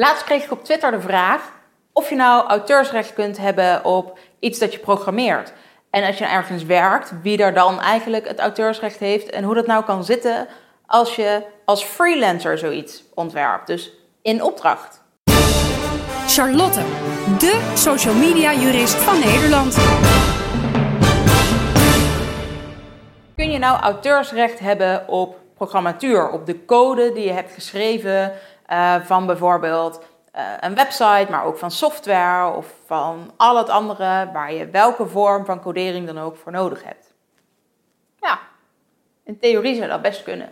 Laatst kreeg ik op Twitter de vraag of je nou auteursrecht kunt hebben op iets dat je programmeert. En als je ergens werkt, wie daar dan eigenlijk het auteursrecht heeft en hoe dat nou kan zitten als je als freelancer zoiets ontwerpt. Dus in opdracht. Charlotte, de social media jurist van Nederland. Kun je nou auteursrecht hebben op programmatuur, op de code die je hebt geschreven uh, van bijvoorbeeld uh, een website, maar ook van software of van al het andere waar je welke vorm van codering dan ook voor nodig hebt? Ja, in theorie zou dat best kunnen.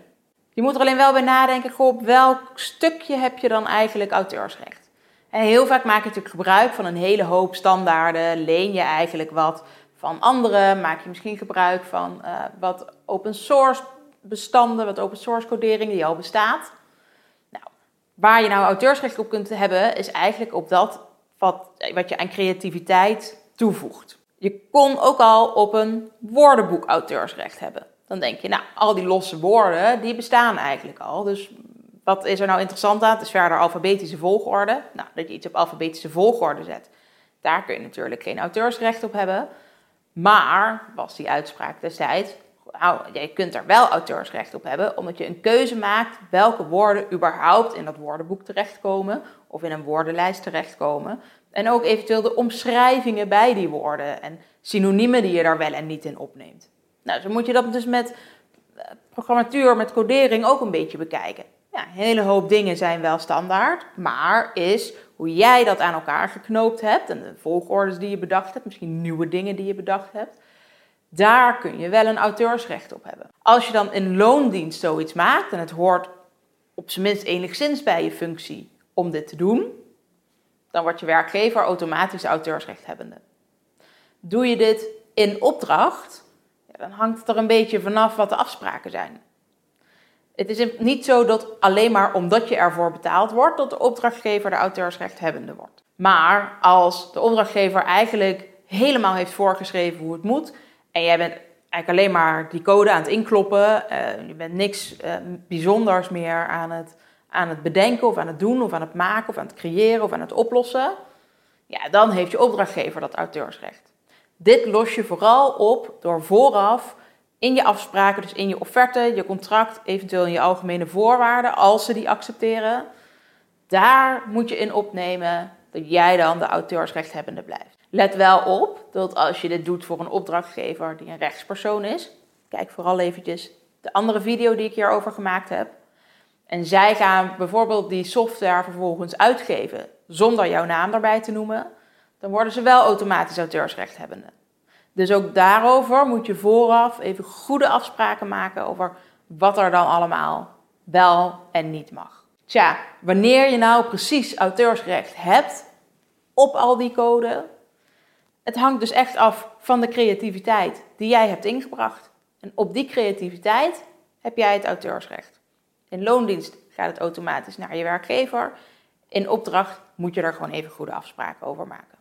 Je moet er alleen wel bij nadenken, op welk stukje heb je dan eigenlijk auteursrecht? En heel vaak maak je natuurlijk gebruik van een hele hoop standaarden, leen je eigenlijk wat van anderen, maak je misschien gebruik van uh, wat open source bestanden, wat open source codering die al bestaat. Waar je nou auteursrecht op kunt hebben, is eigenlijk op dat wat, wat je aan creativiteit toevoegt. Je kon ook al op een woordenboek auteursrecht hebben. Dan denk je, nou, al die losse woorden, die bestaan eigenlijk al. Dus wat is er nou interessant aan? Het is verder alfabetische volgorde. Nou, dat je iets op alfabetische volgorde zet. Daar kun je natuurlijk geen auteursrecht op hebben. Maar, was die uitspraak destijds, je kunt er wel auteursrecht op hebben, omdat je een keuze maakt welke woorden überhaupt in dat woordenboek terechtkomen of in een woordenlijst terechtkomen. En ook eventueel de omschrijvingen bij die woorden en synoniemen die je daar wel en niet in opneemt. Nou, zo moet je dat dus met eh, programmatuur, met codering ook een beetje bekijken. Ja, een hele hoop dingen zijn wel standaard, maar is hoe jij dat aan elkaar geknoopt hebt en de volgordes die je bedacht hebt, misschien nieuwe dingen die je bedacht hebt, daar kun je wel een auteursrecht op hebben. Als je dan in loondienst zoiets maakt en het hoort op zijn minst enigszins bij je functie om dit te doen, dan wordt je werkgever automatisch auteursrechthebbende. Doe je dit in opdracht, dan hangt het er een beetje vanaf wat de afspraken zijn. Het is niet zo dat alleen maar omdat je ervoor betaald wordt, dat de opdrachtgever de auteursrechthebbende wordt. Maar als de opdrachtgever eigenlijk helemaal heeft voorgeschreven hoe het moet en jij bent eigenlijk alleen maar die code aan het inkloppen, uh, je bent niks uh, bijzonders meer aan het, aan het bedenken of aan het doen of aan het maken of aan het creëren of aan het oplossen, ja, dan heeft je opdrachtgever dat auteursrecht. Dit los je vooral op door vooraf in je afspraken, dus in je offerte, je contract, eventueel in je algemene voorwaarden, als ze die accepteren, daar moet je in opnemen dat jij dan de auteursrechthebbende blijft. Let wel op dat als je dit doet voor een opdrachtgever die een rechtspersoon is, kijk vooral eventjes de andere video die ik hierover gemaakt heb. En zij gaan bijvoorbeeld die software vervolgens uitgeven zonder jouw naam daarbij te noemen, dan worden ze wel automatisch auteursrechthebbende. Dus ook daarover moet je vooraf even goede afspraken maken over wat er dan allemaal wel en niet mag. Tja, wanneer je nou precies auteursrecht hebt op al die code, het hangt dus echt af van de creativiteit die jij hebt ingebracht. En op die creativiteit heb jij het auteursrecht. In loondienst gaat het automatisch naar je werkgever. In opdracht moet je er gewoon even goede afspraken over maken.